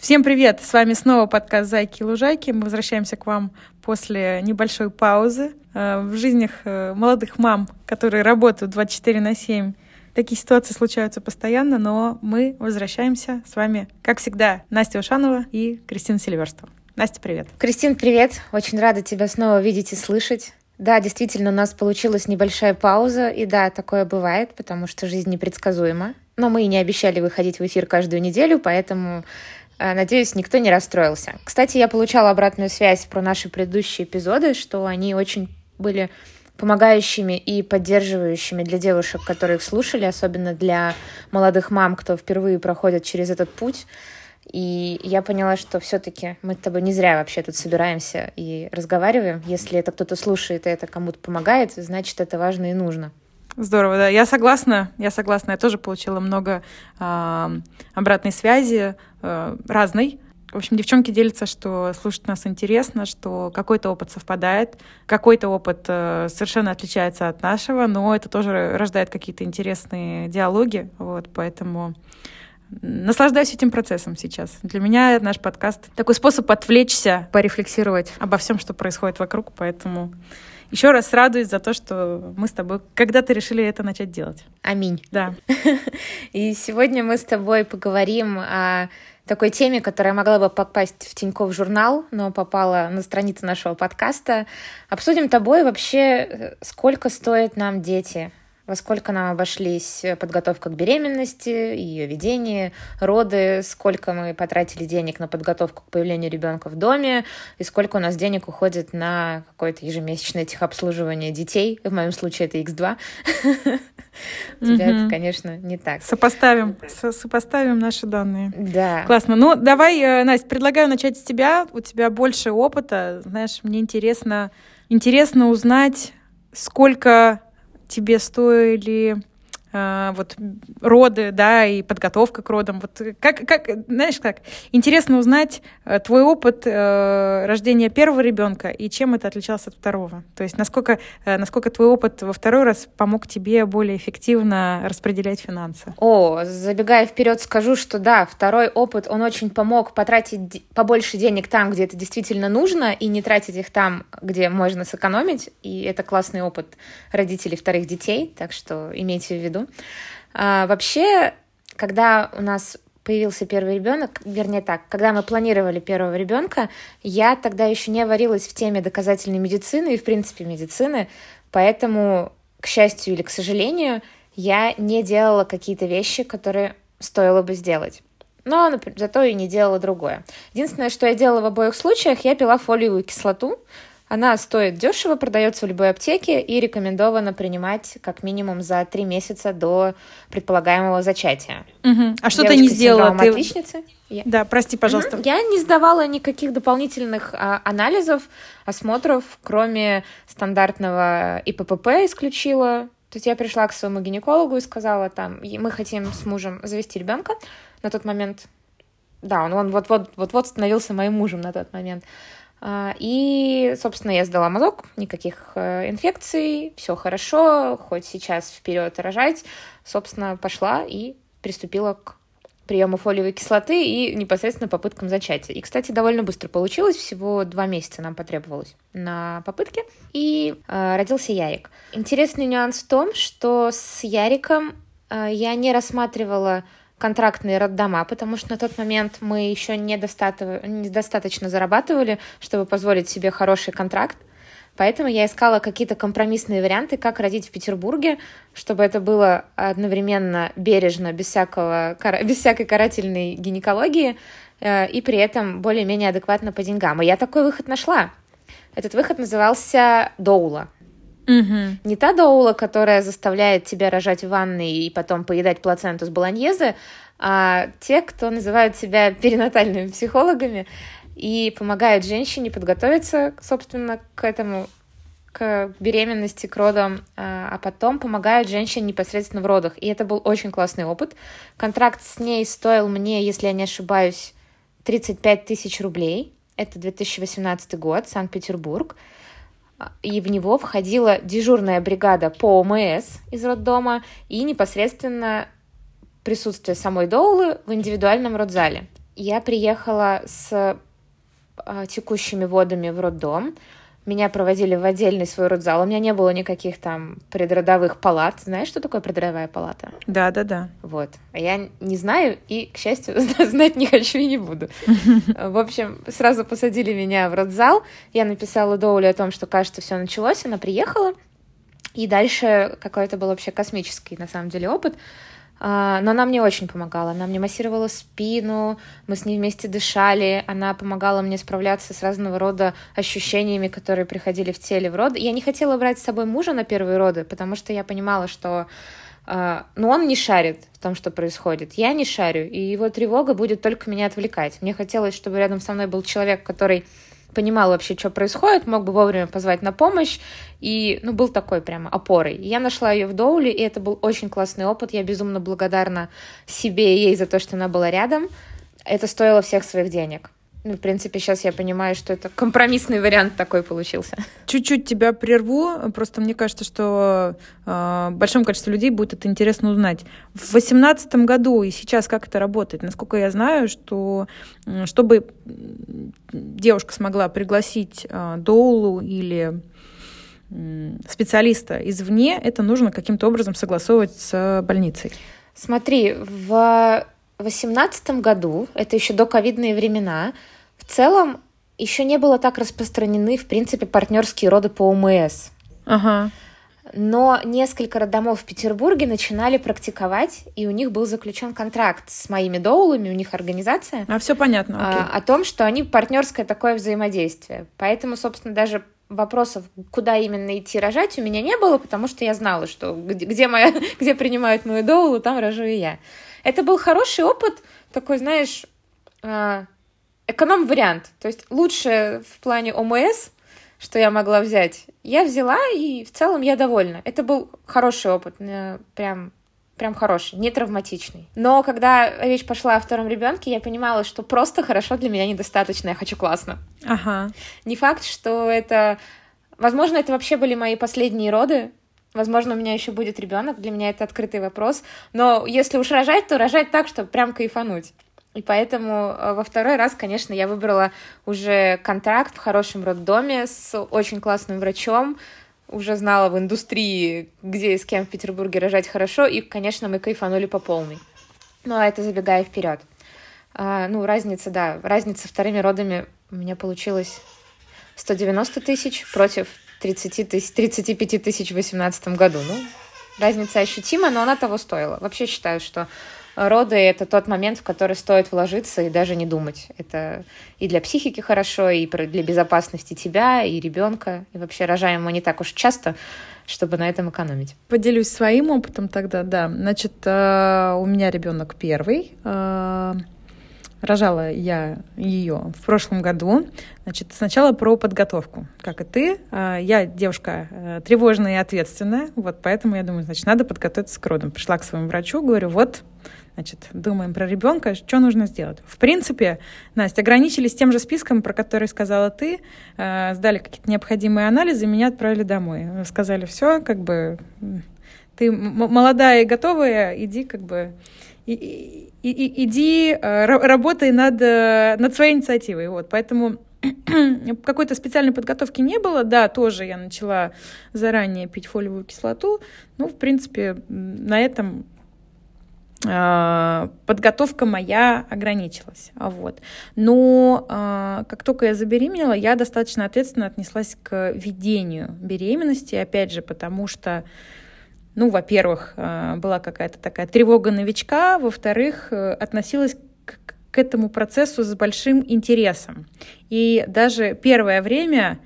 Всем привет! С вами снова подкаст «Зайки и лужайки». Мы возвращаемся к вам после небольшой паузы. Э, в жизнях э, молодых мам, которые работают 24 на 7, такие ситуации случаются постоянно, но мы возвращаемся. С вами, как всегда, Настя Ушанова и Кристина Сильверстова. Настя, привет! Кристин, привет! Очень рада тебя снова видеть и слышать. Да, действительно, у нас получилась небольшая пауза, и да, такое бывает, потому что жизнь непредсказуема. Но мы и не обещали выходить в эфир каждую неделю, поэтому Надеюсь, никто не расстроился. Кстати, я получала обратную связь про наши предыдущие эпизоды, что они очень были помогающими и поддерживающими для девушек, которые их слушали, особенно для молодых мам, кто впервые проходит через этот путь. И я поняла, что все-таки мы с тобой не зря вообще тут собираемся и разговариваем. Если это кто-то слушает и это кому-то помогает, значит, это важно и нужно. Здорово, да. Я согласна, я согласна. Я тоже получила много э, обратной связи э, разной. В общем, девчонки делятся, что слушать нас интересно, что какой-то опыт совпадает, какой-то опыт э, совершенно отличается от нашего, но это тоже рождает какие-то интересные диалоги, вот, поэтому наслаждаюсь этим процессом сейчас. Для меня наш подкаст такой способ отвлечься, порефлексировать обо всем, что происходит вокруг, поэтому еще раз радуюсь за то, что мы с тобой когда-то решили это начать делать. Аминь. Да. И сегодня мы с тобой поговорим о такой теме, которая могла бы попасть в Тинькофф журнал, но попала на страницу нашего подкаста. Обсудим тобой вообще, э, сколько стоят нам дети, во сколько нам обошлись э, подготовка к беременности, ее ведение, роды, сколько мы потратили денег на подготовку к появлению ребенка в доме, и сколько у нас денег уходит на какое-то ежемесячное техобслуживание детей. В моем случае это X2. У тебя это, конечно, не так. Сопоставим, сопоставим наши данные. Да. Классно. Ну, давай, э, Настя, предлагаю начать с тебя. У тебя больше опыта. Знаешь, мне интересно, интересно узнать, сколько тебе стоили вот роды, да, и подготовка к родам. Вот как, как, знаешь, как интересно узнать э, твой опыт э, рождения первого ребенка и чем это отличалось от второго. То есть насколько, э, насколько твой опыт во второй раз помог тебе более эффективно распределять финансы. О, забегая вперед, скажу, что да, второй опыт, он очень помог потратить побольше денег там, где это действительно нужно, и не тратить их там, где можно сэкономить. И это классный опыт родителей вторых детей, так что имейте в виду году. А, вообще, когда у нас появился первый ребенок, вернее так, когда мы планировали первого ребенка, я тогда еще не варилась в теме доказательной медицины и, в принципе, медицины, поэтому, к счастью или к сожалению, я не делала какие-то вещи, которые стоило бы сделать. Но зато и не делала другое. Единственное, что я делала в обоих случаях, я пила фолиевую кислоту, она стоит дешево, продается в любой аптеке и рекомендовано принимать как минимум за три месяца до предполагаемого зачатия. Угу. А что ты не сделала? Ты... отличницы. Я... Да, прости, пожалуйста. Угу. Я не сдавала никаких дополнительных а, анализов, осмотров, кроме стандартного ИППП исключила. То есть я пришла к своему гинекологу и сказала, там, мы хотим с мужем завести ребенка. На тот момент, да, он, он вот-вот, вот-вот становился моим мужем на тот момент. А, и, собственно, я сдала мазок, никаких э, инфекций, все хорошо, хоть сейчас вперед рожать. Собственно, пошла и приступила к приему фолиевой кислоты и непосредственно попыткам зачатия. И, кстати, довольно быстро получилось, всего два месяца нам потребовалось на попытке, и э, родился Ярик. Интересный нюанс в том, что с Яриком э, я не рассматривала контрактные роддома, потому что на тот момент мы еще недостаточно, недостаточно зарабатывали, чтобы позволить себе хороший контракт. Поэтому я искала какие-то компромиссные варианты, как родить в Петербурге, чтобы это было одновременно бережно, без, всякого, без всякой карательной гинекологии, э, и при этом более-менее адекватно по деньгам. И я такой выход нашла. Этот выход назывался доула. Угу. Не та доула, которая заставляет тебя рожать в ванной и потом поедать плаценту с болоньезе, а те, кто называют себя перинатальными психологами и помогают женщине подготовиться, собственно, к этому к беременности, к родам, а, а потом помогают женщине непосредственно в родах. И это был очень классный опыт. Контракт с ней стоил мне, если я не ошибаюсь, 35 тысяч рублей. Это 2018 год, Санкт-Петербург и в него входила дежурная бригада по ОМС из роддома и непосредственно присутствие самой Доулы в индивидуальном родзале. я приехала с а, текущими водами в роддом. Меня проводили в отдельный свой родзал. У меня не было никаких там предродовых палат. Знаешь, что такое предродовая палата? Да, да, да. Вот. А я не знаю и, к счастью, знать не хочу и не буду. В общем, сразу посадили меня в родзал. Я написала Доули о том, что, кажется, все началось. Она приехала. И дальше какой-то был вообще космический, на самом деле, опыт. А, но она мне очень помогала. Она мне массировала спину, мы с ней вместе дышали, она помогала мне справляться с разного рода ощущениями, которые приходили в теле в роды. Я не хотела брать с собой мужа на первые роды, потому что я понимала, что Uh, ну, он не шарит в том, что происходит. Я не шарю, и его тревога будет только меня отвлекать. Мне хотелось, чтобы рядом со мной был человек, который понимал вообще, что происходит, мог бы вовремя позвать на помощь, и, ну, был такой прямо опорой. Я нашла ее в Доуле, и это был очень классный опыт, я безумно благодарна себе и ей за то, что она была рядом. Это стоило всех своих денег. Ну, в принципе, сейчас я понимаю, что это компромиссный вариант такой получился. Чуть-чуть тебя прерву. Просто мне кажется, что э, большому количеству людей будет это интересно узнать. В восемнадцатом году и сейчас как это работает? Насколько я знаю, что чтобы девушка смогла пригласить э, доулу или специалиста извне, это нужно каким-то образом согласовывать с больницей. Смотри, в 2018 году, это еще до ковидные времена, в целом еще не было так распространены, в принципе, партнерские роды по ОМС. Ага. Но несколько роддомов в Петербурге начинали практиковать, и у них был заключен контракт с моими доулами, у них организация. А все понятно. А, о том, что они партнерское такое взаимодействие. Поэтому, собственно, даже вопросов, куда именно идти рожать, у меня не было, потому что я знала, что где, где, моя, где принимают мою доулу, там рожу и я. Это был хороший опыт, такой, знаешь, а, эконом-вариант. То есть лучше в плане ОМС, что я могла взять, я взяла, и в целом я довольна. Это был хороший опыт, э, прям прям хороший, не травматичный. Но когда речь пошла о втором ребенке, я понимала, что просто хорошо для меня недостаточно, я хочу классно. Ага. Не факт, что это... Возможно, это вообще были мои последние роды, Возможно, у меня еще будет ребенок, для меня это открытый вопрос. Но если уж рожать, то рожать так, чтобы прям кайфануть. И поэтому э, во второй раз, конечно, я выбрала уже контракт в хорошем роддоме с очень классным врачом, уже знала в индустрии, где и с кем в Петербурге рожать хорошо, и, конечно, мы кайфанули по полной. Ну, а это забегая вперед. А, ну, разница, да, разница вторыми родами у меня получилась 190 тысяч против 30 тысяч, 35 тысяч в 2018 году. Ну, разница ощутима, но она того стоила. Вообще считаю, что роды — это тот момент, в который стоит вложиться и даже не думать. Это и для психики хорошо, и для безопасности тебя, и ребенка. И вообще рожаем мы не так уж часто, чтобы на этом экономить. Поделюсь своим опытом тогда, да. Значит, э, у меня ребенок первый. Рожала я ее в прошлом году. Значит, сначала про подготовку. Как и ты, а, я девушка э, тревожная и ответственная, вот поэтому я думаю, значит, надо подготовиться к родам. Пришла к своему врачу, говорю, вот, значит, думаем про ребенка, что нужно сделать. В принципе, Настя, ограничились тем же списком, про который сказала ты, э, сдали какие-то необходимые анализы, меня отправили домой. Сказали, все, как бы, ты молодая и готовая, иди, как бы, и, и, иди, э, работай над, э, над своей инициативой. Вот. Поэтому какой-то специальной подготовки не было. Да, тоже я начала заранее пить фолиевую кислоту. Ну, в принципе, на этом э, подготовка моя ограничилась. А вот. Но как только я забеременела, я достаточно ответственно отнеслась к ведению беременности, опять же, потому что ну, во-первых, э, была какая-то такая тревога новичка, во-вторых, э, относилась к, к этому процессу с большим интересом. И даже первое время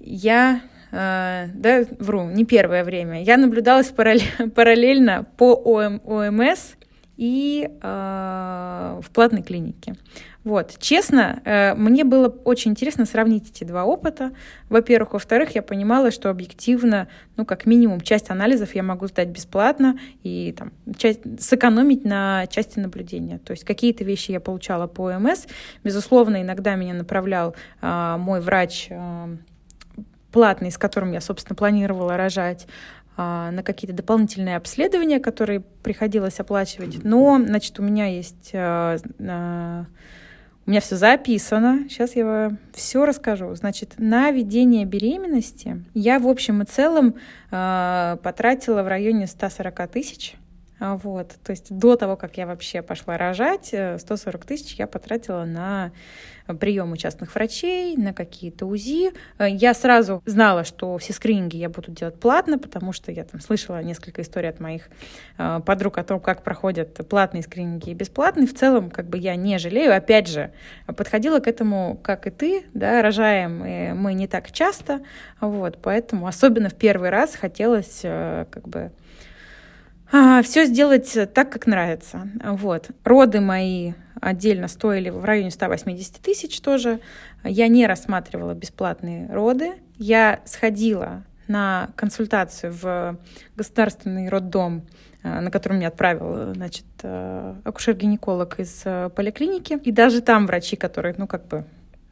я Uh, да, вру, не первое время. Я наблюдалась параллельно по ОМ, ОМС и uh, в платной клинике. Вот, честно, э, мне было очень интересно сравнить эти два опыта. Во-первых, во-вторых, я понимала, что объективно, ну, как минимум, часть анализов я могу сдать бесплатно и там, часть, сэкономить на части наблюдения. То есть какие-то вещи я получала по ОМС. Безусловно, иногда меня направлял а, мой врач а, платный, с которым я, собственно, планировала рожать. А, на какие-то дополнительные обследования, которые приходилось оплачивать. Но, значит, у меня есть... А, а, у меня все записано. Сейчас я все расскажу. Значит, на ведение беременности я в общем и целом э, потратила в районе 140 тысяч. А, вот, то есть до того, как я вообще пошла рожать, 140 э, тысяч я потратила на прием у частных врачей, на какие-то УЗИ. Э, я сразу знала, что все скрининги я буду делать платно, потому что я там слышала несколько историй от моих э, подруг о том, как проходят платные скрининги и бесплатные. В целом, как бы я не жалею. Опять же, подходила к этому, как и ты, да, рожаем мы не так часто, вот, поэтому особенно в первый раз хотелось как бы все сделать так, как нравится. Вот. Роды мои отдельно стоили в районе 180 тысяч тоже. Я не рассматривала бесплатные роды. Я сходила на консультацию в государственный роддом, а, на котором меня отправил значит, а, акушер-гинеколог из поликлиники. И даже там врачи, которые, ну, как бы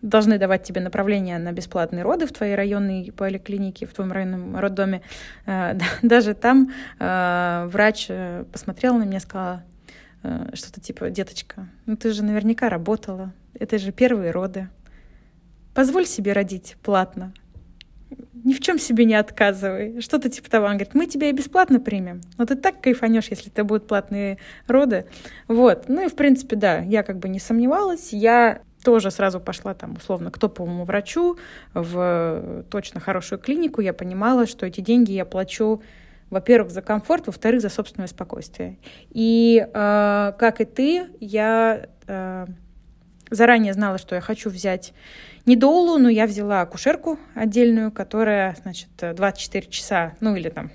должны давать тебе направление на бесплатные роды в твоей районной поликлинике, в твоем районном роддоме. Э, даже там э, врач э, посмотрел на меня и сказал что-то типа, деточка, ну ты же наверняка работала, это же первые роды. Позволь себе родить платно. Ни в чем себе не отказывай. Что-то типа того. Он говорит, мы тебя и бесплатно примем. Но ты так кайфанешь, если это будут платные роды. Вот. Ну и, в принципе, да, я как бы не сомневалась. Я тоже сразу пошла там условно к топовому врачу в точно хорошую клинику. Я понимала, что эти деньги я плачу во-первых, за комфорт, во-вторых, за собственное спокойствие. И э, как и ты, я э, заранее знала, что я хочу взять не доулу, но я взяла акушерку отдельную, которая, значит, 24 часа, ну или там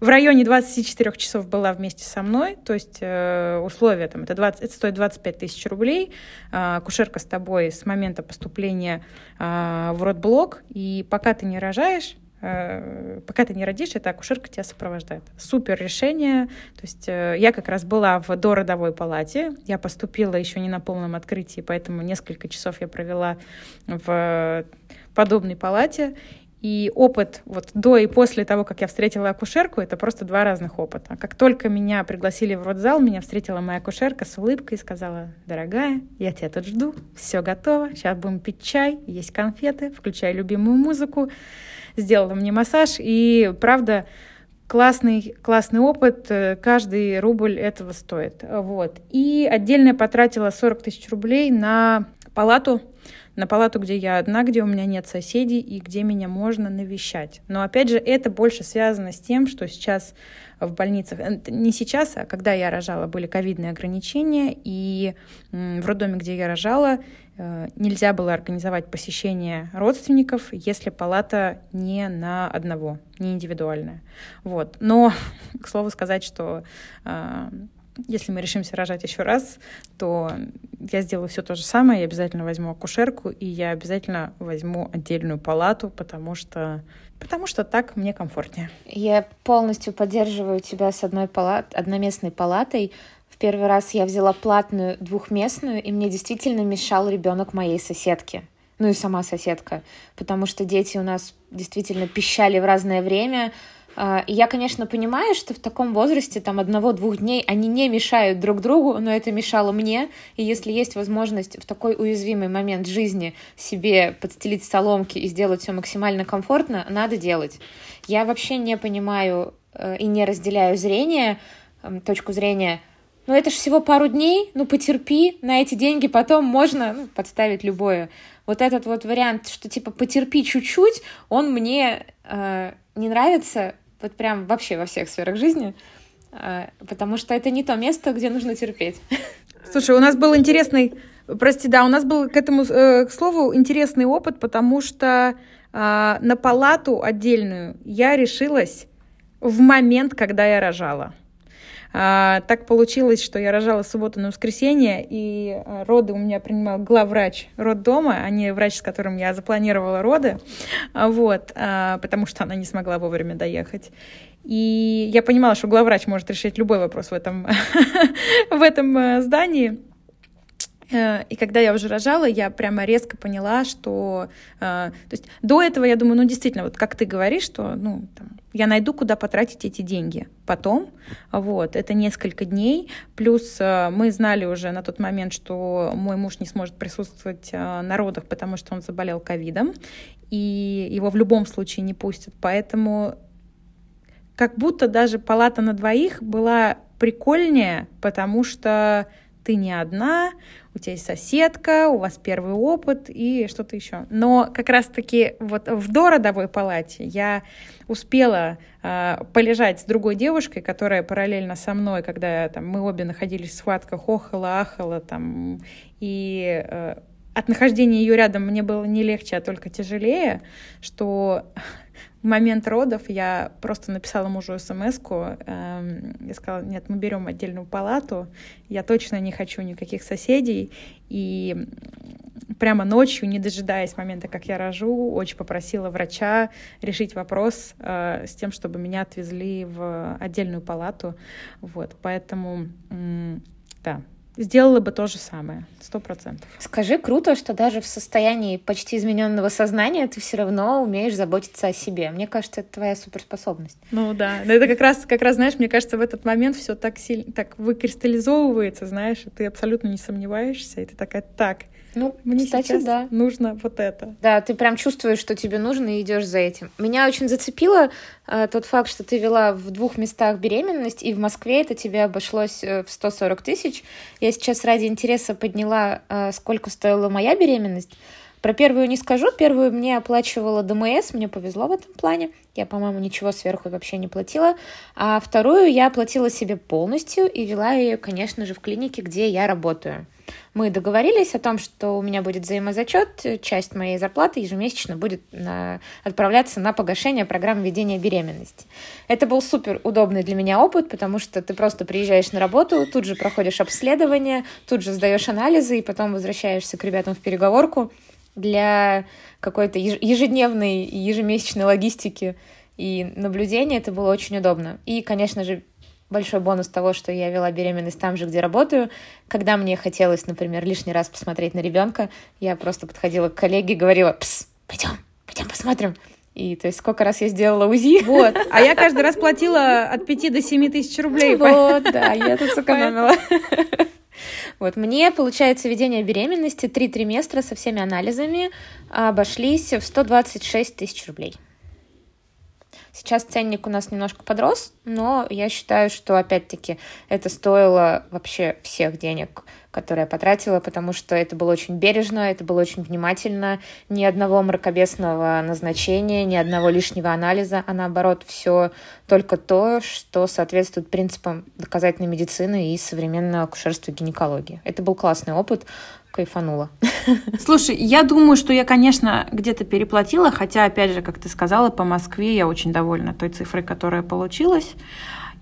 в районе 24 часов была вместе со мной, то есть э, условия там, это, 20, это стоит 25 тысяч рублей, э, кушерка с тобой с момента поступления э, в родблок, и пока ты не рожаешь, э, пока ты не родишь, эта акушерка тебя сопровождает. Супер решение. То есть э, я как раз была в дородовой палате, я поступила еще не на полном открытии, поэтому несколько часов я провела в подобной палате, и опыт вот до и после того, как я встретила акушерку, это просто два разных опыта. Как только меня пригласили в родзал, меня встретила моя акушерка с улыбкой и сказала, дорогая, я тебя тут жду, все готово, сейчас будем пить чай, есть конфеты, включай любимую музыку. Сделала мне массаж, и правда, классный, классный опыт, э, каждый рубль этого стоит. Вот. И отдельно потратила 40 тысяч рублей на палату на палату, где я одна, где у меня нет соседей и где меня можно навещать. Но опять же, это больше связано с тем, что сейчас в больницах, э, не сейчас, а когда я рожала, были ковидные ограничения, и в роддоме, где я рожала, э, нельзя было организовать посещение родственников, если палата не на одного, не индивидуальная. Вот. Но, к слову сказать, что э, если мы решимся рожать еще раз, то я сделаю все то же самое. Я обязательно возьму акушерку, и я обязательно возьму отдельную палату, потому что, потому что так мне комфортнее. Я полностью поддерживаю тебя с одной палат, одноместной палатой. В первый раз я взяла платную двухместную, и мне действительно мешал ребенок моей соседки. Ну и сама соседка, потому что дети у нас действительно пищали в разное время, я, конечно, понимаю, что в таком возрасте, там, одного-двух дней, они не мешают друг другу, но это мешало мне. И если есть возможность в такой уязвимый момент жизни себе подстелить соломки и сделать все максимально комфортно, надо делать. Я вообще не понимаю э, и не разделяю зрение, э, точку зрения ну это же всего пару дней, ну потерпи, на эти деньги потом можно ну, подставить любое. Вот этот вот вариант, что типа потерпи чуть-чуть, он мне э, не нравится, вот прям вообще во всех сферах жизни, а, потому что это не то место, где нужно терпеть. Слушай, у нас был интересный, прости, да, у нас был к этому, э, к слову, интересный опыт, потому что э, на палату отдельную я решилась в момент, когда я рожала. А, так получилось, что я рожала субботу на воскресенье, и а, роды у меня принимал главврач роддома, а не врач, с которым я запланировала роды, а, вот, потому что она не смогла вовремя доехать. И я понимала, что главврач может решить любой вопрос в этом, в этом а, здании. Э, и когда я уже рожала, я прямо резко поняла, что... Э, то есть до этого я думаю, ну действительно, вот как ты говоришь, что ну, там, я найду, куда потратить эти деньги. Потом, вот, это несколько дней, плюс э, мы знали уже на тот момент, что мой муж не сможет присутствовать на родах, потому что он заболел ковидом, и его в любом случае не пустят. Поэтому как будто даже палата на двоих была прикольнее, потому что ты не одна, у тебя есть соседка, у вас первый опыт и что-то еще. Но как раз-таки вот в дородовой палате я успела э, полежать с другой девушкой, которая параллельно со мной, когда там, мы обе находились в схватках, охала, ахала, там, и э, от нахождения ее рядом мне было не легче, а только тяжелее, что момент родов я просто написала мужу смс эм, я сказала, нет, мы берем отдельную палату, я точно не хочу никаких соседей, и прямо ночью, не дожидаясь момента, как я рожу, очень попросила врача решить вопрос э, с тем, чтобы меня отвезли в отдельную палату, вот, поэтому, э, да, сделала бы то же самое, сто процентов. Скажи, круто, что даже в состоянии почти измененного сознания ты все равно умеешь заботиться о себе. Мне кажется, это твоя суперспособность. Ну да, но это как раз, как раз, знаешь, мне кажется, в этот момент все так сильно, так выкристаллизовывается, знаешь, и ты абсолютно не сомневаешься, и ты такая, так, ну, Мне кстати, сейчас да. нужно вот это. Да, ты прям чувствуешь, что тебе нужно, и идешь за этим. Меня очень зацепило э, тот факт, что ты вела в двух местах беременность, и в Москве это тебе обошлось э, в 140 тысяч. Я сейчас ради интереса подняла, э, сколько стоила моя беременность. Про первую не скажу. Первую мне оплачивала ДМС, мне повезло в этом плане. Я, по-моему, ничего сверху вообще не платила. А вторую я оплатила себе полностью и вела ее, конечно же, в клинике, где я работаю. Мы договорились о том, что у меня будет взаимозачет, часть моей зарплаты ежемесячно будет на... отправляться на погашение программы ведения беременности. Это был супер удобный для меня опыт, потому что ты просто приезжаешь на работу, тут же проходишь обследование, тут же сдаешь анализы и потом возвращаешься к ребятам в переговорку для какой-то ежедневной и ежемесячной логистики и наблюдения. Это было очень удобно. И, конечно же, большой бонус того, что я вела беременность там же, где работаю. Когда мне хотелось, например, лишний раз посмотреть на ребенка, я просто подходила к коллеге и говорила, пс, пойдем, пойдем посмотрим. И то есть сколько раз я сделала УЗИ. Вот. А я каждый раз платила от 5 до 7 тысяч рублей. Вот, да, я тут сэкономила. Вот, мне, получается, ведение беременности, три триместра со всеми анализами обошлись в 126 тысяч рублей. Сейчас ценник у нас немножко подрос, но я считаю, что, опять-таки, это стоило вообще всех денег, которые я потратила, потому что это было очень бережно, это было очень внимательно, ни одного мракобесного назначения, ни одного лишнего анализа, а наоборот, все только то, что соответствует принципам доказательной медицины и современного акушерства гинекологии. Это был классный опыт, кайфанула. Слушай, я думаю, что я, конечно, где-то переплатила, хотя, опять же, как ты сказала, по Москве я очень довольна той цифрой, которая получилась.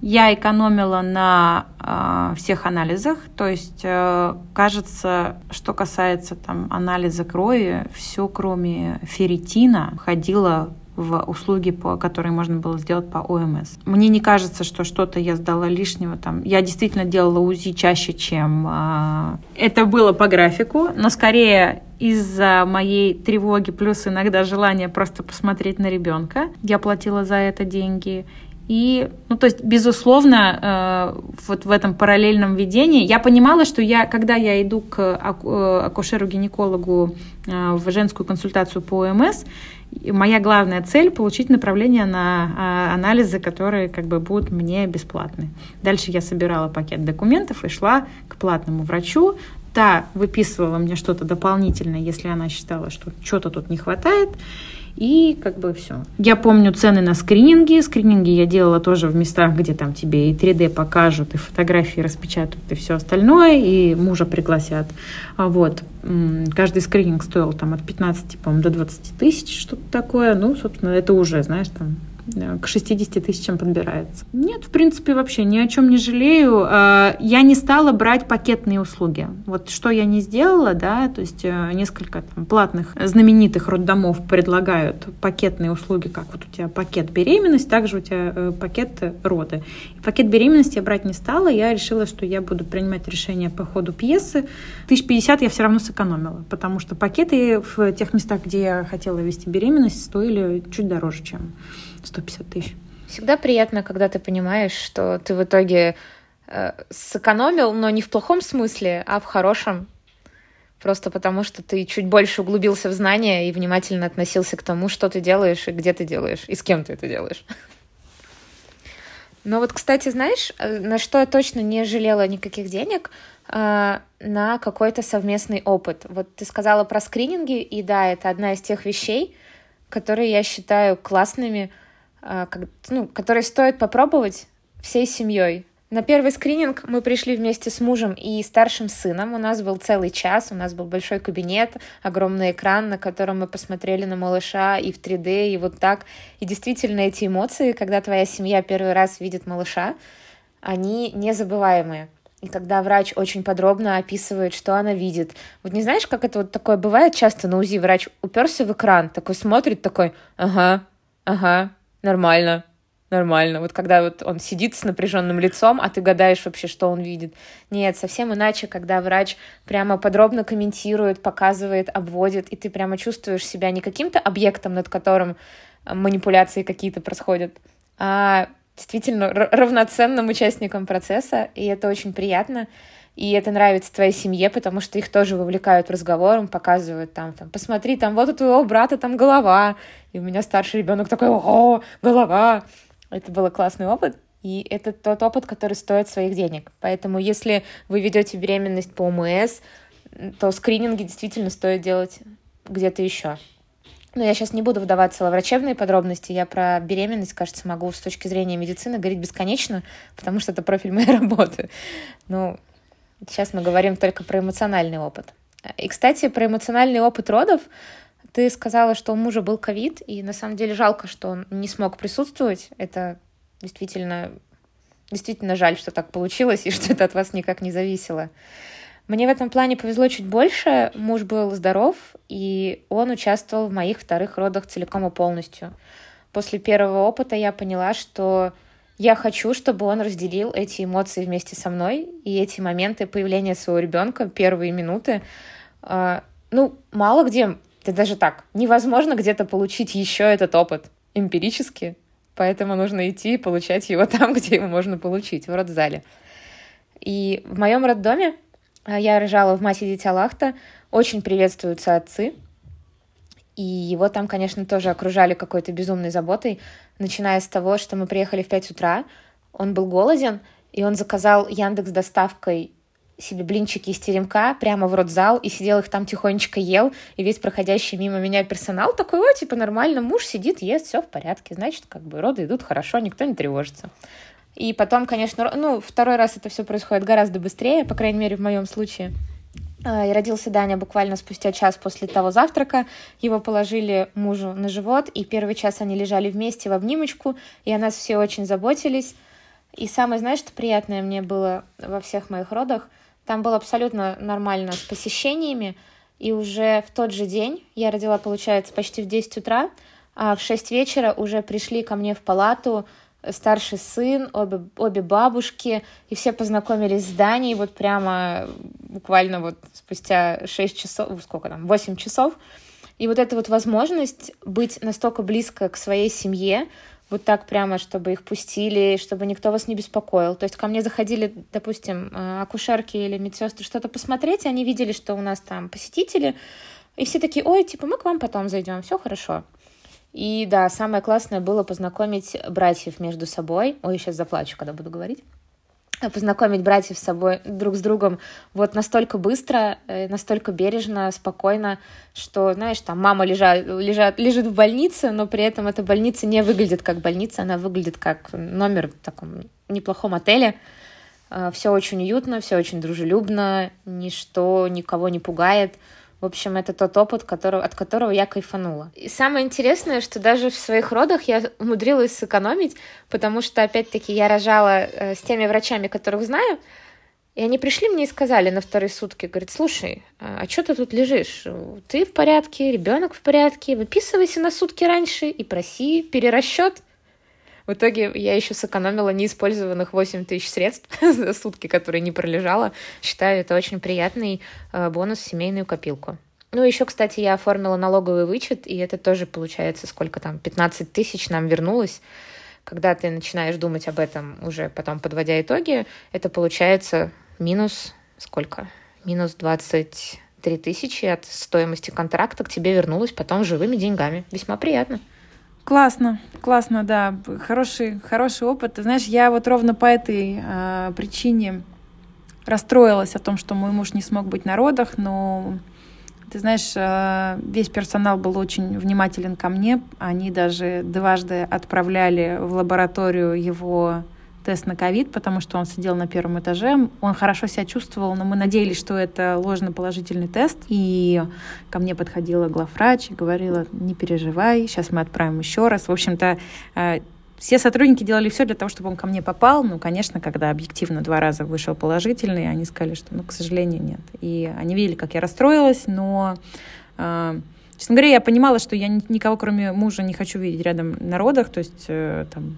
Я экономила на э, всех анализах, то есть э, кажется, что касается там анализа крови, все кроме ферритина ходило в услуги, по, которые можно было сделать по ОМС. Мне не кажется, что что-то я сдала лишнего. Там. Я действительно делала УЗИ чаще, чем э, это было по графику, но скорее из-за моей тревоги плюс иногда желания просто посмотреть на ребенка. Я платила за это деньги. И, ну, то есть, безусловно, э, вот в этом параллельном ведении я понимала, что я, когда я иду к э, акушеру-гинекологу э, в женскую консультацию по ОМС, моя главная цель получить направление на анализы, которые как бы будут мне бесплатны. Дальше я собирала пакет документов и шла к платному врачу. Та выписывала мне что-то дополнительное, если она считала, что что-то тут не хватает. И как бы все. Я помню цены на скрининги. Скрининги я делала тоже в местах, где там тебе и 3D покажут, и фотографии распечатают, и все остальное, и мужа пригласят. А вот. Каждый скрининг стоил там от 15, по-моему, до 20 тысяч, что-то такое. Ну, собственно, это уже, знаешь, там к 60 тысячам подбирается. Нет, в принципе, вообще ни о чем не жалею. Э, я не стала брать пакетные услуги. Вот что я не сделала, да, то есть э, несколько там, платных знаменитых роддомов предлагают пакетные услуги, как вот у тебя пакет беременность, также у тебя пакет роды. И пакет беременности я брать не стала, я решила, что я буду принимать решение по ходу пьесы. 1050 я все равно сэкономила, потому что пакеты в тех местах, где я хотела вести беременность, стоили чуть дороже, чем 150 тысяч. Всегда приятно, когда ты понимаешь, что ты в итоге э, сэкономил, но не в плохом смысле, а в хорошем. Просто потому, что ты чуть больше углубился в знания и внимательно относился к тому, что ты делаешь и где ты делаешь, и с кем ты это делаешь. Но вот, кстати, знаешь, э, на что я точно не жалела никаких денег? Э, на какой-то совместный опыт. Вот ты сказала про скрининги, и да, это одна из тех вещей, которые я считаю классными, э, ну, которые стоит попробовать всей семьей. На первый скрининг мы пришли вместе с мужем и старшим сыном. У нас был целый час, у нас был большой кабинет, огромный экран, на котором мы посмотрели на малыша и в 3D, и вот так. И действительно эти эмоции, когда твоя семья первый раз видит малыша, они незабываемые. И когда врач очень подробно описывает, что она видит. Вот не знаешь, как это вот такое бывает часто на УЗИ? Врач уперся в экран, такой смотрит, такой, ага, ага, нормально, нормально. Вот когда вот он сидит с напряженным лицом, а ты гадаешь вообще, что он видит. Нет, совсем иначе, когда врач прямо подробно комментирует, показывает, обводит, и ты прямо чувствуешь себя не каким-то объектом, над которым манипуляции какие-то происходят, а действительно равноценным участником процесса, и это очень приятно. И это нравится твоей семье, потому что их тоже вовлекают в разговор, показывают там, там, посмотри, там вот у твоего брата там голова. И у меня старший ребенок такой, ого, голова. Это был классный опыт, и это тот опыт, который стоит своих денег. Поэтому если вы ведете беременность по ОМС, то скрининги действительно стоит делать где-то еще. Но я сейчас не буду вдаваться во врачебные подробности. Я про беременность, кажется, могу с точки зрения медицины говорить бесконечно, потому что это профиль моей работы. Ну, сейчас мы говорим только про эмоциональный опыт. И, кстати, про эмоциональный опыт родов ты сказала, что у мужа был ковид, и на самом деле жалко, что он не смог присутствовать. Это действительно, действительно жаль, что так получилось, и что это от вас никак не зависело. Мне в этом плане повезло чуть больше. Муж был здоров, и он участвовал в моих вторых родах целиком и полностью. После первого опыта я поняла, что я хочу, чтобы он разделил эти эмоции вместе со мной, и эти моменты появления своего ребенка, первые минуты, э, ну, мало где это даже так. Невозможно где-то получить еще этот опыт эмпирически, поэтому нужно идти и получать его там, где его можно получить, в родзале. И в моем роддоме а, я рожала в «Мать и дитя Лахта», очень приветствуются отцы, и его там, конечно, тоже окружали какой-то безумной заботой, начиная с того, что мы приехали в 5 утра, он был голоден, и он заказал Яндекс доставкой себе блинчики из теремка прямо в родзал и сидел их там тихонечко ел, и весь проходящий мимо меня персонал такой, о, типа, нормально, муж сидит, ест, все в порядке, значит, как бы роды идут хорошо, никто не тревожится. И потом, конечно, ну, второй раз это все происходит гораздо быстрее, по крайней мере, в моем случае. А, и родился Даня буквально спустя час после того завтрака. Его положили мужу на живот, и первый час они лежали вместе в обнимочку, и о нас все очень заботились. И самое, знаешь, что приятное мне было во всех моих родах — там было абсолютно нормально с посещениями. И уже в тот же день, я родила, получается, почти в 10 утра, а в 6 вечера уже пришли ко мне в палату старший сын, обе, обе бабушки, и все познакомились с Даней вот прямо буквально вот спустя 6 часов, сколько там, 8 часов. И вот эта вот возможность быть настолько близко к своей семье, вот так прямо, чтобы их пустили, чтобы никто вас не беспокоил. То есть ко мне заходили, допустим, э, акушерки или медсестры что-то посмотреть, и они видели, что у нас там посетители, и все такие, ой, типа, мы к вам потом зайдем, все хорошо. И да, самое классное было познакомить братьев между собой. Ой, сейчас заплачу, когда буду говорить познакомить братьев с собой, друг с другом вот настолько быстро, э, настолько бережно, спокойно, что, знаешь, там мама лежа, лежат, лежит в больнице, но при этом эта больница не выглядит как больница, она выглядит как номер в таком неплохом отеле. Э, все очень уютно, все очень дружелюбно, ничто никого не пугает. В общем, это тот опыт, который, от которого я кайфанула. И самое интересное, что даже в своих родах я умудрилась сэкономить, потому что, опять-таки, я рожала э, с теми врачами, которых знаю, и они пришли мне и сказали на вторые сутки, говорит, слушай, а, а что ты тут лежишь? Ты в порядке, ребенок в порядке, выписывайся на сутки раньше и проси перерасчет. В итоге я еще сэкономила неиспользованных 8 тысяч средств за сутки, которые не пролежала. Считаю, это очень приятный э, бонус в семейную копилку. Ну, еще, кстати, я оформила налоговый вычет, и это тоже получается, сколько там, 15 тысяч нам вернулось. Когда ты начинаешь думать об этом, уже потом подводя итоги, это получается минус сколько? Минус 23 тысячи от стоимости контракта к тебе вернулось потом живыми деньгами. Весьма приятно. Классно, классно, да. Хороший, хороший опыт. Ты знаешь, я вот ровно по этой э, причине расстроилась о том, что мой муж не смог быть на родах, но ты знаешь, э, весь персонал был очень внимателен ко мне. Они даже дважды отправляли в лабораторию его тест на ковид, потому что он сидел на первом этаже. Он хорошо себя чувствовал, но мы надеялись, что это ложно-положительный тест. И ко мне подходила главврач и говорила, не переживай, сейчас мы отправим еще раз. В общем-то, э, все сотрудники делали все для того, чтобы он ко мне попал. Ну, конечно, когда объективно два раза вышел положительный, они сказали, что, ну, к сожалению, нет. И они видели, как я расстроилась, но э, Честно говоря, я понимала, что я никого, кроме мужа, не хочу видеть рядом на родах. То есть э, там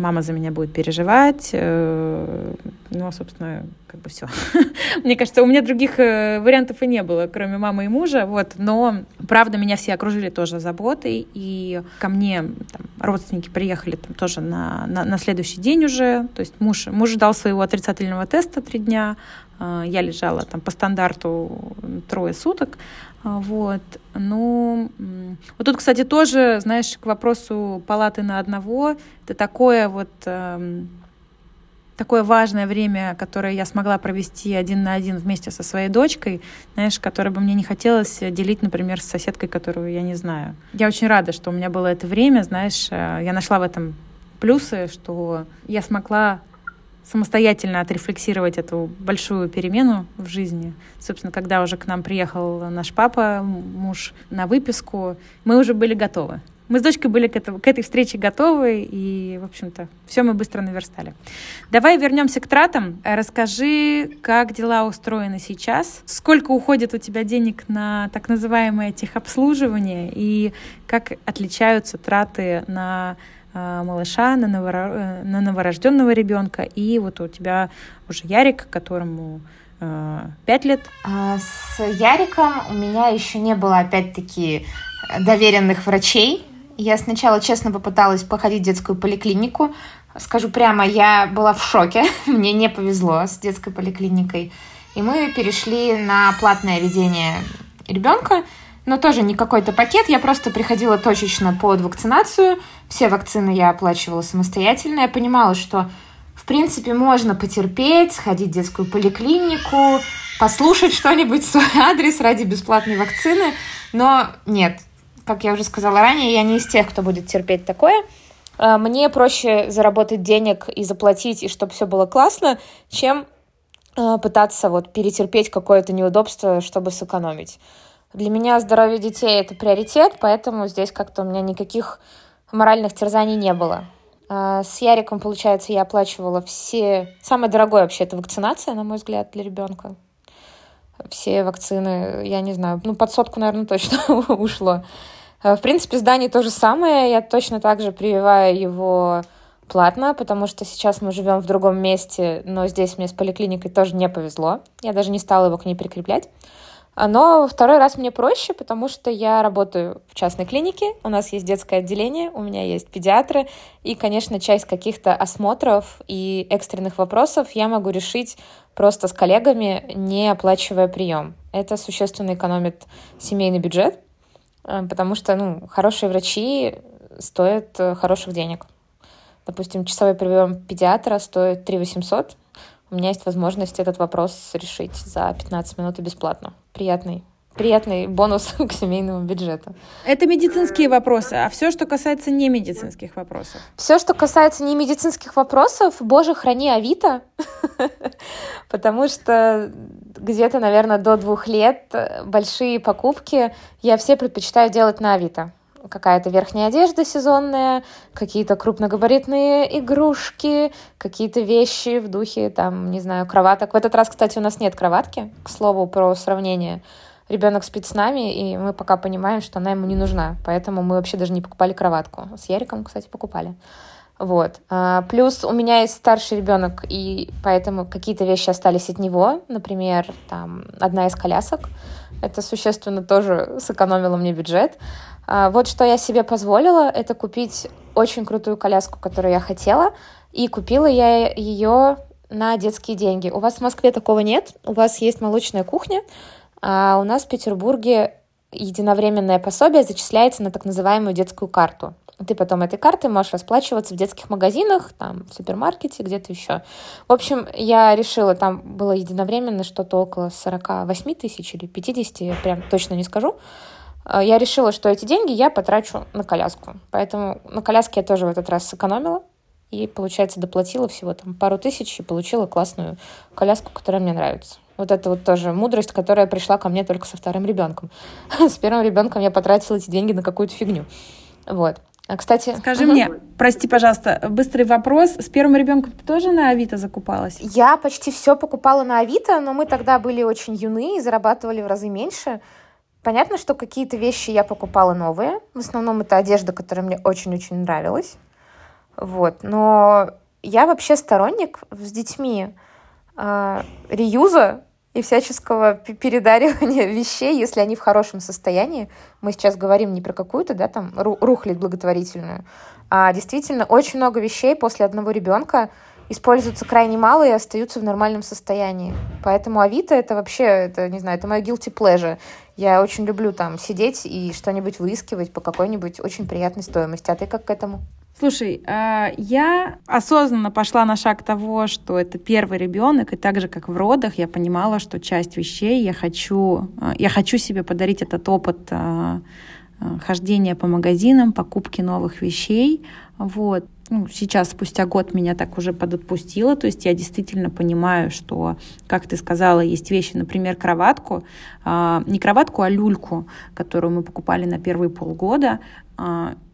мама за меня будет переживать. Э, ну, собственно, как бы все. Мне кажется, у меня других э, вариантов и не было, кроме мамы и мужа. Вот. Но, правда, меня все окружили тоже заботой. И ко мне там, родственники приехали там, тоже на, на, на следующий день уже. То есть муж, муж ждал своего отрицательного теста три дня. А, я лежала там по стандарту трое суток. А, вот. Ну, вот тут, кстати, тоже, знаешь, к вопросу палаты на одного, это такое вот эм, такое важное время, которое я смогла провести один на один вместе со своей дочкой, знаешь, которое бы мне не хотелось делить, например, с соседкой, которую я не знаю. Я очень рада, что у меня было это время, знаешь, э, я нашла в этом плюсы, что я смогла самостоятельно отрефлексировать эту большую перемену в жизни. Собственно, когда уже к нам приехал наш папа, муж, на выписку, мы уже были готовы. Мы с дочкой были к, этому, к этой встрече готовы, и, в общем-то, все мы быстро наверстали. Давай вернемся к тратам. Расскажи, как дела устроены сейчас, сколько уходит у тебя денег на так называемое техобслуживание, и как отличаются траты на малыша, на, новор... Э, на новорожденного ребенка, и вот у тебя уже Ярик, которому э, пять лет. А с Яриком у меня еще не было, опять-таки, доверенных врачей. Я сначала, честно, попыталась походить в детскую поликлинику. Скажу прямо, я была в шоке. Мне не повезло с детской поликлиникой. И мы перешли на платное ведение ребенка но тоже не какой-то пакет. Я просто приходила точечно под вакцинацию. Все вакцины я оплачивала самостоятельно. Я понимала, что в принципе можно потерпеть, сходить в детскую поликлинику, послушать что-нибудь в свой адрес ради бесплатной вакцины. Но нет, как я уже сказала ранее, я не из тех, кто будет терпеть такое. А, мне проще заработать денег и заплатить, и чтобы все было классно, чем а, пытаться вот перетерпеть какое-то неудобство, чтобы сэкономить. Для меня здоровье детей — это приоритет, поэтому здесь как-то у меня никаких моральных терзаний не было. А, с Яриком, получается, я оплачивала все... Самое дорогое вообще — это вакцинация, на мой взгляд, для ребенка. Все вакцины, я не знаю, ну, под сотку, наверное, точно ушло. А, в принципе, здание то же самое. Я точно так же прививаю его платно, потому что сейчас мы живем в другом месте, но здесь мне с поликлиникой тоже не повезло. Я даже не стала его к ней прикреплять. Но второй раз мне проще, потому что я работаю в частной клинике, у нас есть детское отделение, у меня есть педиатры, и, конечно, часть каких-то осмотров и экстренных вопросов я могу решить просто с коллегами, не оплачивая прием. Это существенно экономит семейный бюджет, э, потому что ну, хорошие врачи стоят э, хороших денег. Допустим, часовой прием педиатра стоит 3 800, у меня есть возможность этот вопрос решить за 15 минут и бесплатно. Приятный приятный бонус к семейному бюджету. Это медицинские вопросы, а все, что касается не медицинских вопросов? Все, что касается не медицинских вопросов, боже, храни Авито, потому что где-то, наверное, до двух лет большие покупки я все предпочитаю делать на Авито. Какая-то верхняя одежда сезонная, какие-то крупногабаритные игрушки, какие-то вещи в духе, там, не знаю, кроваток. В этот раз, кстати, у нас нет кроватки, к слову, про сравнение. Ребенок спит с нами, и мы пока понимаем, что она ему не нужна. Поэтому мы вообще даже не покупали кроватку. С Яриком, кстати, покупали. Вот. А, плюс у меня есть старший ребенок, и поэтому какие-то вещи остались от него. Например, там одна из колясок. Это существенно тоже сэкономило мне бюджет. А, вот что я себе позволила, это купить очень крутую коляску, которую я хотела, и купила я ее на детские деньги. У вас в Москве такого нет, у вас есть молочная кухня, а у нас в Петербурге единовременное пособие зачисляется на так называемую детскую карту. Ты потом этой картой можешь расплачиваться в детских магазинах, там, в супермаркете, где-то еще. В общем, я решила, там было единовременно что-то около 48 тысяч или 50, я прям точно не скажу. А, я решила, что эти деньги я потрачу на коляску. Поэтому на коляске я тоже в этот раз сэкономила. И, получается, доплатила всего там пару тысяч и получила классную коляску, которая мне нравится. Вот это вот тоже мудрость, которая пришла ко мне только со вторым ребенком. С первым ребенком я потратила эти деньги на какую-то фигню. Вот. А, кстати... Скажи угу. мне, прости, пожалуйста, быстрый вопрос. С первым ребенком ты тоже на Авито закупалась? Я почти все покупала на Авито, но мы тогда были очень юны и зарабатывали в разы меньше. Понятно, что какие-то вещи я покупала новые. В основном это одежда, которая мне очень-очень нравилась. Вот. Но я вообще сторонник с детьми э, реюза и всяческого передаривания вещей, если они в хорошем состоянии. Мы сейчас говорим не про какую-то, да, там, рухлядь благотворительную, а действительно очень много вещей после одного ребенка используются крайне мало и остаются в нормальном состоянии. Поэтому Авито это вообще, это, не знаю, это мое guilty pleasure. Я очень люблю там сидеть и что-нибудь выискивать по какой-нибудь очень приятной стоимости. А ты как к этому? Слушай, а, я осознанно пошла на шаг того, что это первый ребенок, и так же, как в родах, я понимала, что часть вещей я хочу, а, я хочу себе подарить этот опыт а, хождения по магазинам, покупки новых вещей. Вот. Ну, сейчас, спустя год, меня так уже подотпустило. То есть я действительно понимаю, что, как ты сказала, есть вещи, например, кроватку. Не кроватку, а люльку, которую мы покупали на первые полгода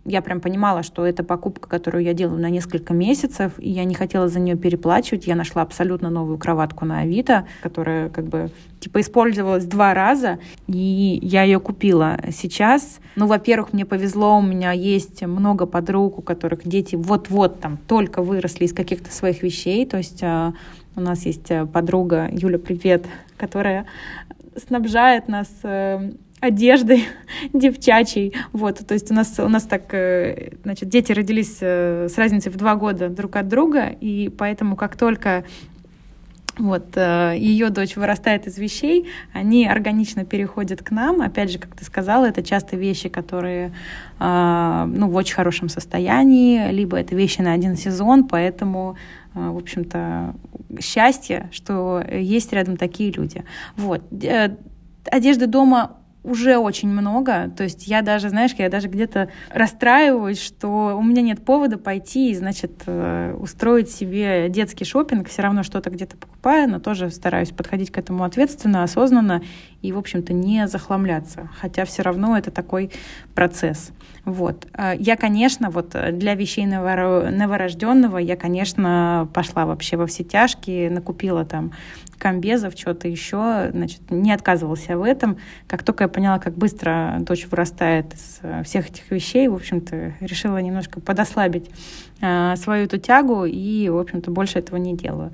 я прям понимала, что это покупка, которую я делаю на несколько месяцев, и я не хотела за нее переплачивать. Я нашла абсолютно новую кроватку на Авито, которая как бы типа использовалась два раза, и я ее купила. Сейчас, ну, во-первых, мне повезло, у меня есть много подруг, у которых дети вот-вот там только выросли из каких-то своих вещей, то есть а, у нас есть э, подруга, Юля, привет, которая снабжает нас одеждой девчачьей. Вот, то есть у нас, у нас так, э, значит, дети родились э, с разницей в два года друг от друга, и поэтому как только вот э, ее дочь вырастает из вещей, они органично переходят к нам. Опять же, как ты сказала, это часто вещи, которые ну, в очень хорошем состоянии, либо это вещи на один сезон, поэтому в общем-то, счастье, что есть рядом такие люди. Вот. Одежды дома уже очень много. То есть я даже, знаешь, я даже где-то расстраиваюсь, что у меня нет повода пойти и, значит, э, устроить себе детский шопинг. Все равно что-то где-то покупаю, но тоже стараюсь подходить к этому ответственно, осознанно и, в общем-то, не захламляться. Хотя все равно это такой процесс. Вот. А я, конечно, вот для вещей новорожденного я, конечно, пошла вообще во все тяжкие, накупила там комбезов, что-то еще, значит, не отказывался в этом. Как только я поняла, как быстро дочь вырастает из э, всех этих вещей, в общем-то, решила немножко подослабить э, свою эту тягу и, в общем-то, больше этого не делаю.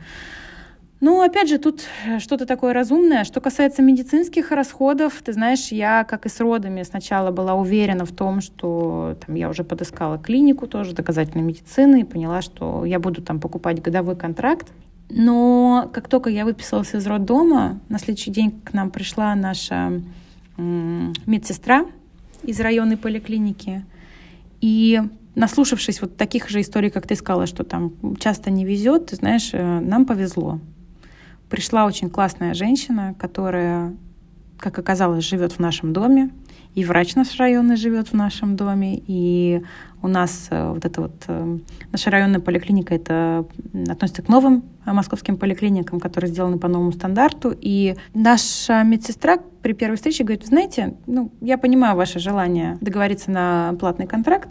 Ну, опять же, тут что-то такое разумное. Что касается медицинских расходов, ты знаешь, я, как и с родами, сначала была уверена в том, что там, я уже подыскала клинику тоже доказательной медицины и поняла, что я буду там покупать годовой контракт. Но как только я выписалась из роддома, на следующий день к нам пришла наша медсестра из районной поликлиники. И наслушавшись вот таких же историй, как ты сказала, что там часто не везет, ты знаешь, э, нам повезло. Пришла очень классная женщина, которая как оказалось, живет в нашем доме, и врач наш районный живет в нашем доме, и у нас э, вот эта вот э, наша районная поликлиника это относится к новым московским поликлиникам, которые сделаны по новому стандарту. И наша медсестра при первой встрече говорит, знаете, ну, я понимаю ваше желание договориться на платный контракт,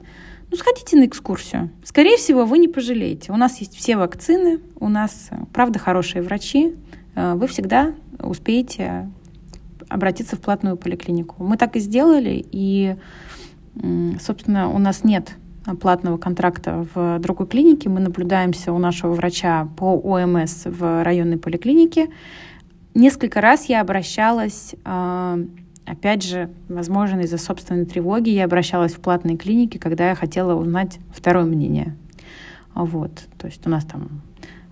ну, сходите на экскурсию. Скорее всего, вы не пожалеете. У нас есть все вакцины, у нас, правда, хорошие врачи. Э, вы всегда успеете обратиться в платную поликлинику. Мы так и сделали, и, собственно, у нас нет платного контракта в другой клинике. Мы наблюдаемся у нашего врача по ОМС в районной поликлинике. Несколько раз я обращалась, а, опять же, возможно, из-за собственной тревоги, я обращалась в платные клиники, когда я хотела узнать второе мнение. Вот, то есть у нас там,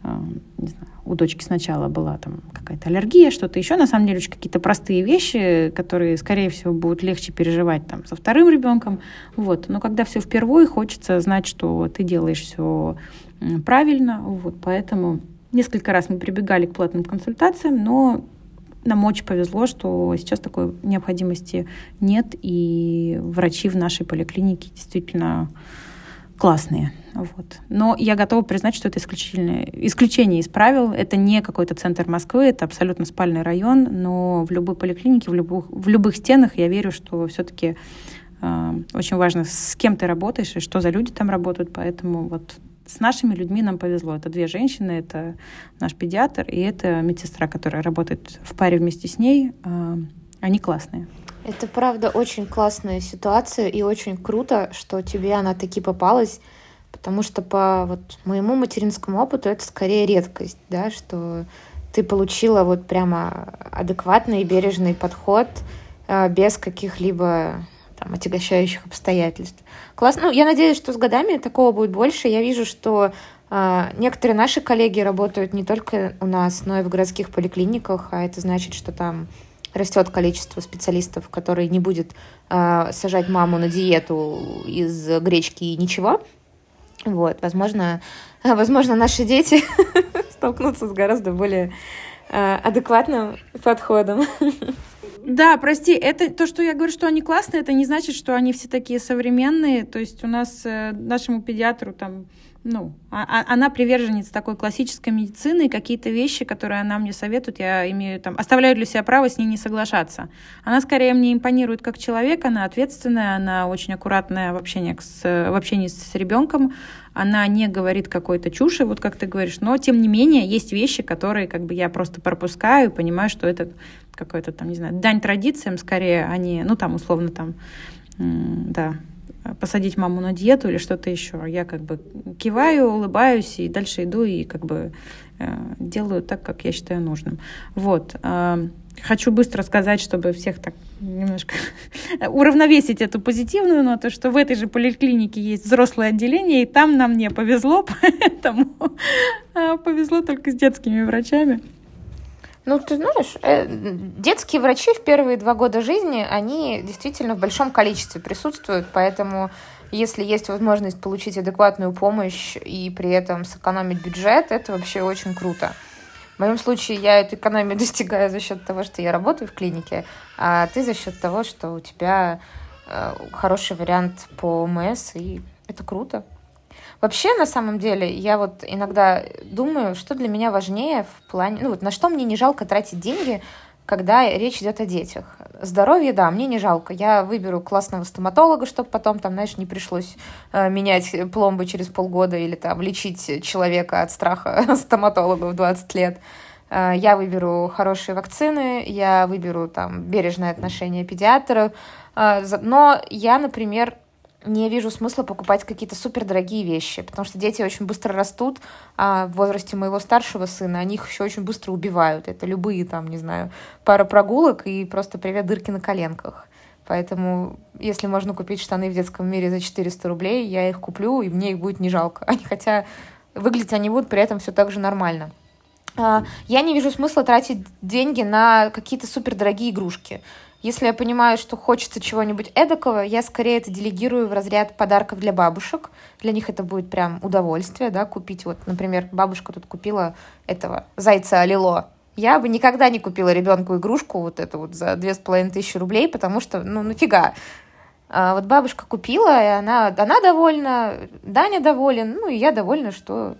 не знаю, у дочки сначала была там какая-то аллергия, что-то еще. На самом деле очень какие-то простые вещи, которые, скорее всего, будут легче переживать там со вторым ребенком. Вот. Но когда все впервые, хочется знать, что ты делаешь все правильно. Вот. Поэтому несколько раз мы прибегали к платным консультациям, но нам очень повезло, что сейчас такой необходимости нет, и врачи в нашей поликлинике действительно классные. Вот. Но я готова признать, что это исключительное, исключение из правил. Это не какой-то центр Москвы, это абсолютно спальный район, но в любой поликлинике, в любых, в любых стенах я верю, что все-таки э, очень важно, с кем ты работаешь и что за люди там работают. Поэтому вот с нашими людьми нам повезло. Это две женщины, это наш педиатр и это медсестра, которая работает в паре вместе с ней. Э, они классные. Это правда очень классная ситуация и очень круто, что тебе она таки попалась, потому что по вот моему материнскому опыту это скорее редкость, да, что ты получила вот прямо адекватный и бережный подход э, без каких-либо там, отягощающих обстоятельств. Классно. Ну, я надеюсь, что с годами такого будет больше. Я вижу, что э, некоторые наши коллеги работают не только у нас, но и в городских поликлиниках, а это значит, что там растет количество специалистов, которые не будет э, сажать маму на диету из гречки и ничего. Вот, возможно, возможно, наши дети столкнутся с гораздо более э, адекватным подходом. Да, прости, это то, что я говорю, что они классные, это не значит, что они все такие современные. То есть у нас э, нашему педиатру там ну, а, а, она приверженец такой классической медицины, и какие-то вещи, которые она мне советует, я имею там, оставляю для себя право с ней не соглашаться. Она скорее мне импонирует как человек, она ответственная, она очень аккуратная в общении с, в общении с ребенком, она не говорит какой-то чуши, вот как ты говоришь, но тем не менее есть вещи, которые как бы я просто пропускаю и понимаю, что это какой-то там, не знаю, дань традициям скорее, а не, ну там условно там, да, посадить маму на диету или что-то еще. Я как бы киваю, улыбаюсь и дальше иду и как бы э, делаю так, как я считаю нужным. Вот. Э, хочу быстро сказать, чтобы всех так немножко уравновесить эту позитивную ноту, что в этой же поликлинике есть взрослое отделение, и там нам не повезло, поэтому э, повезло только с детскими врачами. Ну, ты знаешь, э, детские врачи в первые два года жизни, они действительно в большом количестве присутствуют, поэтому если есть возможность получить адекватную помощь и при этом сэкономить бюджет, это вообще очень круто. В моем случае я эту экономию достигаю за счет того, что я работаю в клинике, а ты за счет того, что у тебя э, хороший вариант по ОМС, и это круто. Вообще, на самом деле, я вот иногда думаю, что для меня важнее в плане... Ну вот на что мне не жалко тратить деньги, когда речь идет о детях. Здоровье, да, мне не жалко. Я выберу классного стоматолога, чтобы потом там, знаешь, не пришлось э, менять пломбы через полгода или там лечить человека от страха стоматолога в 20 лет. Э, я выберу хорошие вакцины, я выберу там бережное отношение педиатров. Э, но я, например, не вижу смысла покупать какие-то супер дорогие вещи, потому что дети очень быстро растут, а в возрасте моего старшего сына они их еще очень быстро убивают. Это любые там, не знаю, пара прогулок и просто привет дырки на коленках. Поэтому, если можно купить штаны в детском мире за 400 рублей, я их куплю, и мне их будет не жалко. Хотя выглядеть они будут при этом все так же нормально. А, я не вижу смысла тратить деньги на какие-то супер дорогие игрушки. Если я понимаю, что хочется чего-нибудь эдакого, я скорее это делегирую в разряд подарков для бабушек. Для них это будет прям удовольствие, да, купить вот, например, бабушка тут купила этого зайца Алило. Я бы никогда не купила ребенку игрушку вот эту вот за две с половиной тысячи рублей, потому что, ну, нафига. А вот бабушка купила, и она, она довольна, Даня доволен, ну, и я довольна, что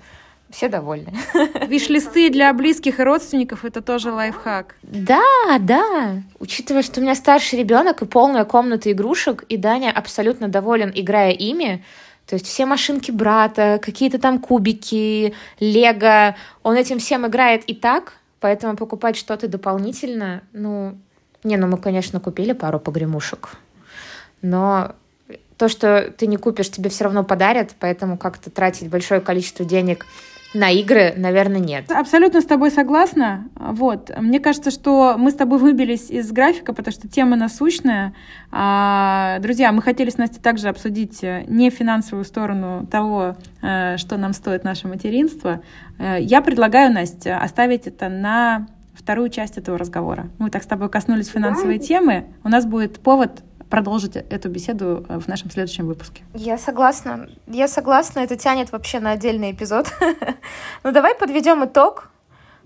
все довольны. Виш-листы для близких и родственников это тоже лайфхак. Да, да. Учитывая, что у меня старший ребенок и полная комната игрушек, и Даня абсолютно доволен, играя ими. То есть все машинки брата, какие-то там кубики, лего. Он этим всем играет и так, поэтому покупать что-то дополнительно, ну... Не, ну мы, конечно, купили пару погремушек, но то, что ты не купишь, тебе все равно подарят, поэтому как-то тратить большое количество денег на игры, наверное, нет. Абсолютно с тобой согласна. Вот. Мне кажется, что мы с тобой выбились из графика, потому что тема насущная. А, друзья, мы хотели с Настей также обсудить э, не финансовую сторону того, э, что нам стоит наше материнство. Э, я предлагаю, Настя, оставить это на вторую часть этого разговора. Мы так с тобой коснулись финансовой да. темы. У нас будет повод продолжить эту беседу э, в нашем следующем выпуске. Я согласна. Я согласна. Это тянет вообще на отдельный эпизод. Ну давай подведем итог.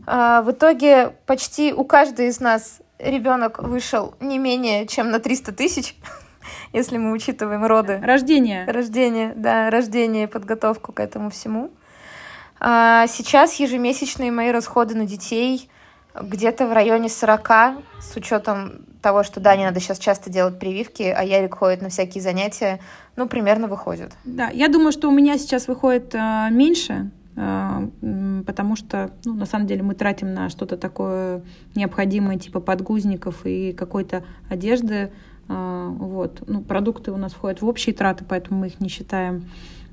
А, в итоге почти у каждой из нас ребенок вышел не менее чем на 300 тысяч, если мы учитываем роды. Рождение. Рождение, да, рождение, подготовку к этому всему. А, сейчас ежемесячные мои расходы на детей где-то в районе 40, с учетом того, что Дане надо сейчас часто делать прививки, а Ярик ходит на всякие занятия, ну, примерно выходит. Да, я думаю, что у меня сейчас выходит э, меньше, э, потому что, ну, на самом деле мы тратим на что-то такое необходимое, типа подгузников и какой-то одежды. Э, вот. Ну, продукты у нас входят в общие траты, поэтому мы их не считаем.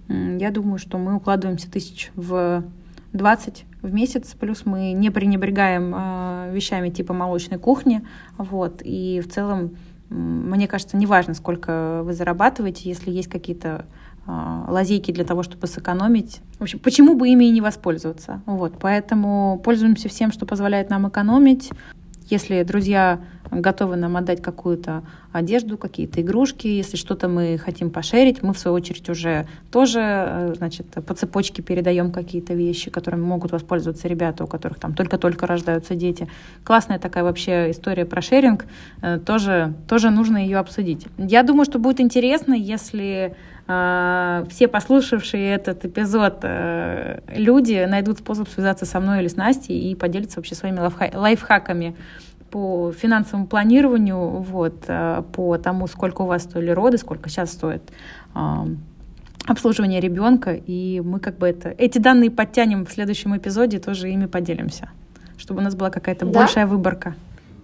Я думаю, что мы укладываемся тысяч в 20 в месяц, плюс мы не пренебрегаем э, вещами типа молочной кухни, вот, и в целом, мне кажется, неважно, сколько вы зарабатываете, если есть какие-то э, лазейки для того, чтобы сэкономить. В общем, почему бы ими и не воспользоваться? Вот, поэтому пользуемся всем, что позволяет нам экономить. Если друзья готовы нам отдать какую-то одежду, какие-то игрушки, если что-то мы хотим пошерить, мы в свою очередь уже тоже, э, значит, по цепочке передаем какие-то вещи, которыми могут воспользоваться ребята, у которых там только-только рождаются дети. Классная такая вообще история про шеринг, э, тоже, тоже нужно ее обсудить. Я думаю, что будет интересно, если все послушавшие этот эпизод люди найдут способ связаться со мной или с Настей и поделиться вообще своими лайфхаками по финансовому планированию, вот, э, по тому, сколько у вас стоили роды, сколько сейчас стоит а, обслуживание ребенка, и мы как бы это, эти данные подтянем в следующем эпизоде, тоже ими поделимся, чтобы у нас была какая-то да? большая выборка.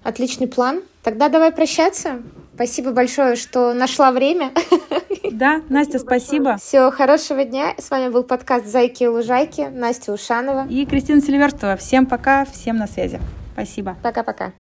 Отличный план. Тогда давай прощаться. Спасибо большое, что нашла время. Да, Настя, спасибо. Все, хорошего дня. С вами был подкаст «Зайки и лужайки». Настя Ушанова. И Кристина Сильверстова. Всем пока, всем на связи. Спасибо. Пока-пока.